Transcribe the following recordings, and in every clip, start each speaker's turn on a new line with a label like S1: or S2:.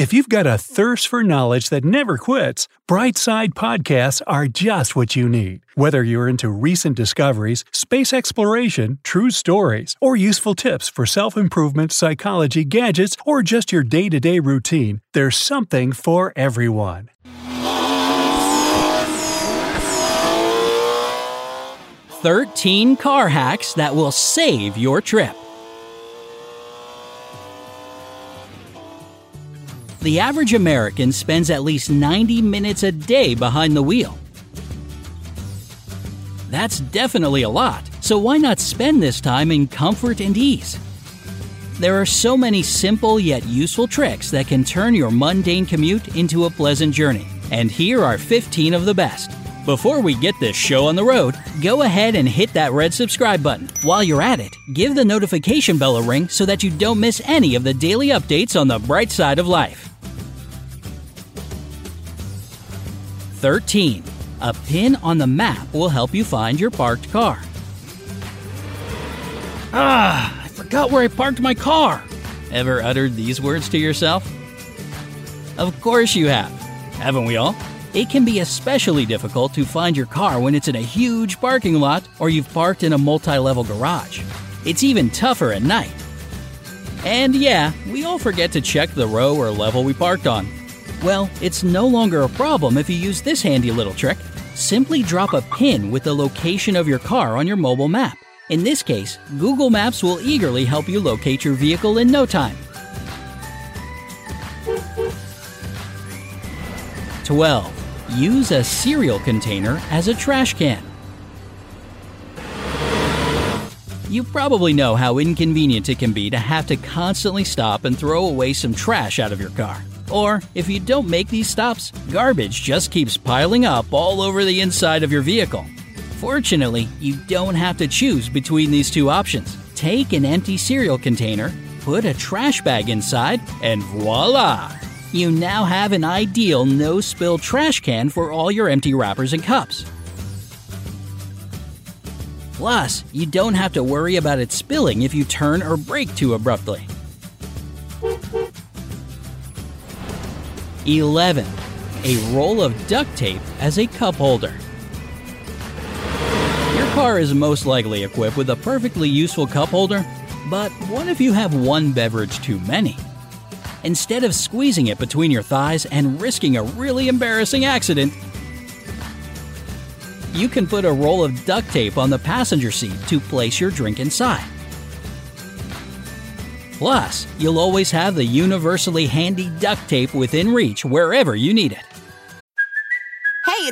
S1: If you've got a thirst for knowledge that never quits, Brightside Podcasts are just what you need. Whether you're into recent discoveries, space exploration, true stories, or useful tips for self improvement, psychology, gadgets, or just your day to day routine, there's something for everyone.
S2: Thirteen car hacks that will save your trip. The average American spends at least 90 minutes a day behind the wheel. That's definitely a lot, so why not spend this time in comfort and ease? There are so many simple yet useful tricks that can turn your mundane commute into a pleasant journey, and here are 15 of the best. Before we get this show on the road, go ahead and hit that red subscribe button. While you're at it, give the notification bell a ring so that you don't miss any of the daily updates on the bright side of life. 13. A pin on the map will help you find your parked car. Ah, I forgot where I parked my car. Ever uttered these words to yourself? Of course you have. Haven't we all? It can be especially difficult to find your car when it's in a huge parking lot or you've parked in a multi level garage. It's even tougher at night. And yeah, we all forget to check the row or level we parked on. Well, it's no longer a problem if you use this handy little trick. Simply drop a pin with the location of your car on your mobile map. In this case, Google Maps will eagerly help you locate your vehicle in no time. 12. Use a cereal container as a trash can. You probably know how inconvenient it can be to have to constantly stop and throw away some trash out of your car. Or, if you don't make these stops, garbage just keeps piling up all over the inside of your vehicle. Fortunately, you don't have to choose between these two options. Take an empty cereal container, put a trash bag inside, and voila! You now have an ideal no spill trash can for all your empty wrappers and cups. Plus, you don't have to worry about it spilling if you turn or brake too abruptly. 11. A roll of duct tape as a cup holder. Your car is most likely equipped with a perfectly useful cup holder, but what if you have one beverage too many? Instead of squeezing it between your thighs and risking a really embarrassing accident, you can put a roll of duct tape on the passenger seat to place your drink inside. Plus, you'll always have the universally handy duct tape within reach wherever you need it.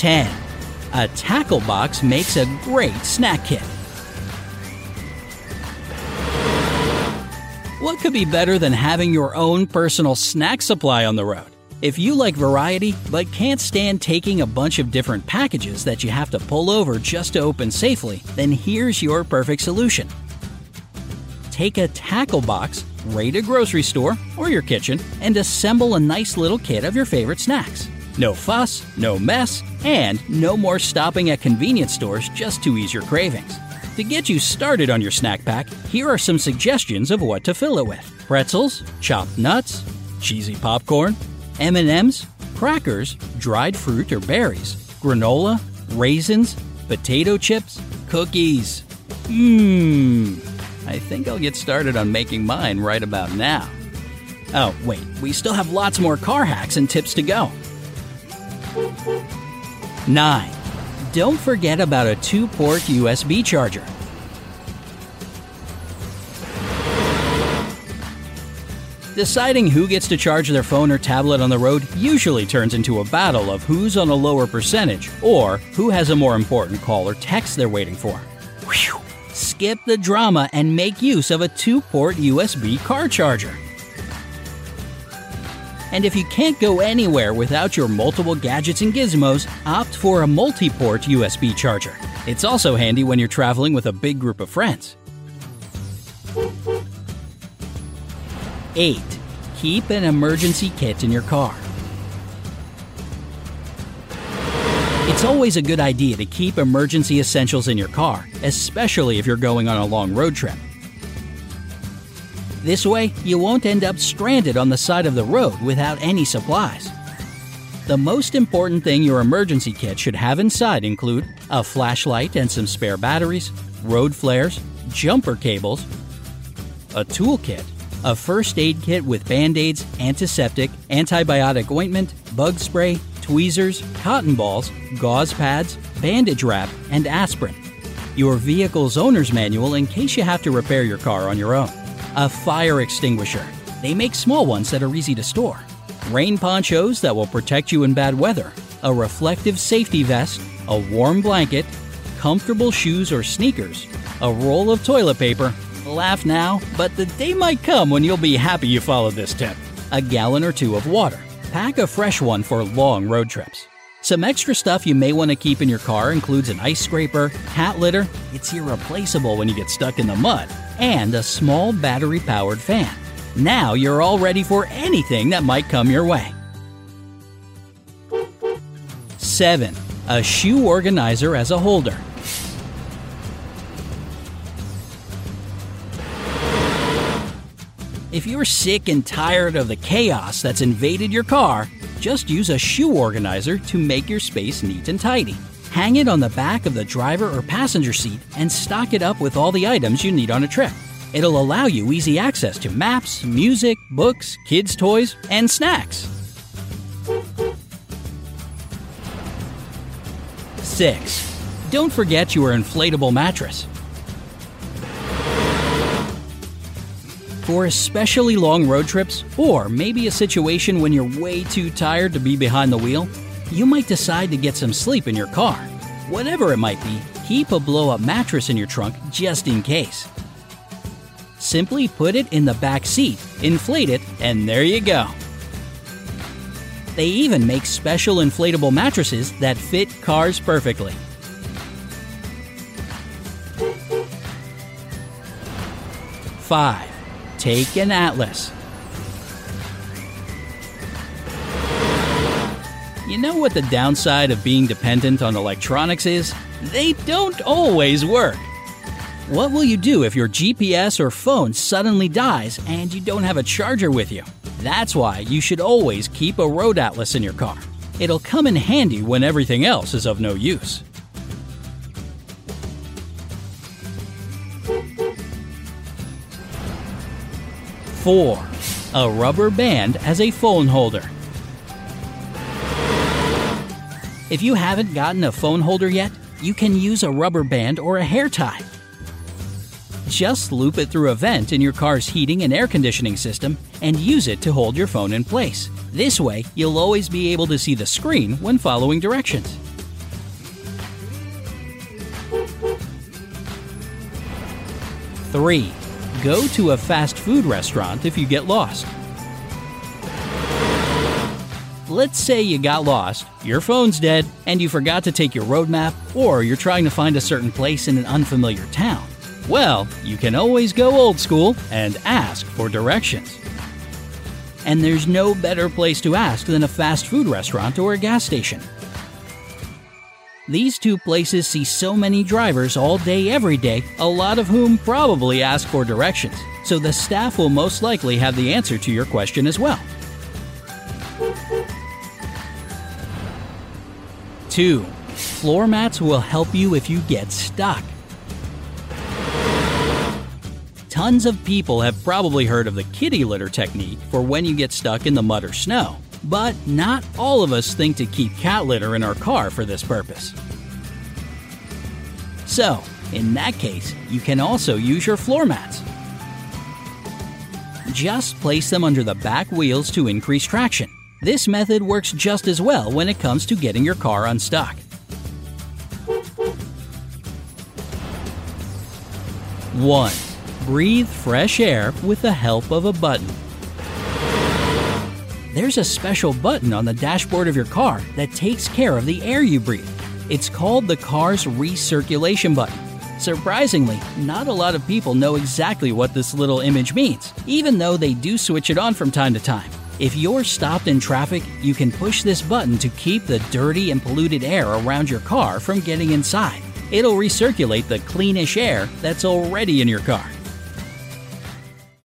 S2: 10. A tackle box makes a great snack kit. What could be better than having your own personal snack supply on the road? If you like variety but can't stand taking a bunch of different packages that you have to pull over just to open safely, then here's your perfect solution. Take a tackle box, raid a grocery store or your kitchen, and assemble a nice little kit of your favorite snacks. No fuss, no mess, and no more stopping at convenience stores just to ease your cravings. To get you started on your snack pack, here are some suggestions of what to fill it with. Pretzels, chopped nuts, cheesy popcorn, M&Ms, crackers, dried fruit or berries, granola, raisins, potato chips, cookies. Mmm. I think I'll get started on making mine right about now. Oh, wait, we still have lots more car hacks and tips to go. 9. Don't forget about a two port USB charger. Deciding who gets to charge their phone or tablet on the road usually turns into a battle of who's on a lower percentage or who has a more important call or text they're waiting for. Whew. Skip the drama and make use of a two port USB car charger. And if you can't go anywhere without your multiple gadgets and gizmos, opt for a multi port USB charger. It's also handy when you're traveling with a big group of friends. 8. Keep an emergency kit in your car. It's always a good idea to keep emergency essentials in your car, especially if you're going on a long road trip. This way, you won't end up stranded on the side of the road without any supplies. The most important thing your emergency kit should have inside include a flashlight and some spare batteries, road flares, jumper cables, a toolkit, a first aid kit with band aids, antiseptic, antibiotic ointment, bug spray, tweezers, cotton balls, gauze pads, bandage wrap, and aspirin. Your vehicle's owner's manual in case you have to repair your car on your own. A fire extinguisher. They make small ones that are easy to store. Rain ponchos that will protect you in bad weather. A reflective safety vest. A warm blanket. Comfortable shoes or sneakers. A roll of toilet paper. Laugh now, but the day might come when you'll be happy you followed this tip. A gallon or two of water. Pack a fresh one for long road trips. Some extra stuff you may want to keep in your car includes an ice scraper, cat litter, it's irreplaceable when you get stuck in the mud, and a small battery powered fan. Now you're all ready for anything that might come your way. 7. A shoe organizer as a holder. If you're sick and tired of the chaos that's invaded your car, just use a shoe organizer to make your space neat and tidy. Hang it on the back of the driver or passenger seat and stock it up with all the items you need on a trip. It'll allow you easy access to maps, music, books, kids' toys, and snacks. 6. Don't forget your inflatable mattress. For especially long road trips, or maybe a situation when you're way too tired to be behind the wheel, you might decide to get some sleep in your car. Whatever it might be, keep a blow up mattress in your trunk just in case. Simply put it in the back seat, inflate it, and there you go. They even make special inflatable mattresses that fit cars perfectly. Five. Take an atlas. You know what the downside of being dependent on electronics is? They don't always work. What will you do if your GPS or phone suddenly dies and you don't have a charger with you? That's why you should always keep a road atlas in your car. It'll come in handy when everything else is of no use. Four, a rubber band as a phone holder. If you haven't gotten a phone holder yet, you can use a rubber band or a hair tie. Just loop it through a vent in your car's heating and air conditioning system and use it to hold your phone in place. This way, you'll always be able to see the screen when following directions. Three, go to a fast food restaurant if you get lost. Let's say you got lost, your phone's dead, and you forgot to take your road map, or you're trying to find a certain place in an unfamiliar town. Well, you can always go old school and ask for directions. And there's no better place to ask than a fast food restaurant or a gas station. These two places see so many drivers all day, every day, a lot of whom probably ask for directions, so the staff will most likely have the answer to your question as well. 2. Floor mats will help you if you get stuck. Tons of people have probably heard of the kitty litter technique for when you get stuck in the mud or snow, but not all of us think to keep cat litter in our car for this purpose. So, in that case, you can also use your floor mats. Just place them under the back wheels to increase traction. This method works just as well when it comes to getting your car unstuck. 1. Breathe fresh air with the help of a button. There's a special button on the dashboard of your car that takes care of the air you breathe. It's called the car's recirculation button. Surprisingly, not a lot of people know exactly what this little image means, even though they do switch it on from time to time. If you're stopped in traffic, you can push this button to keep the dirty and polluted air around your car from getting inside. It'll recirculate the cleanish air that's already in your car.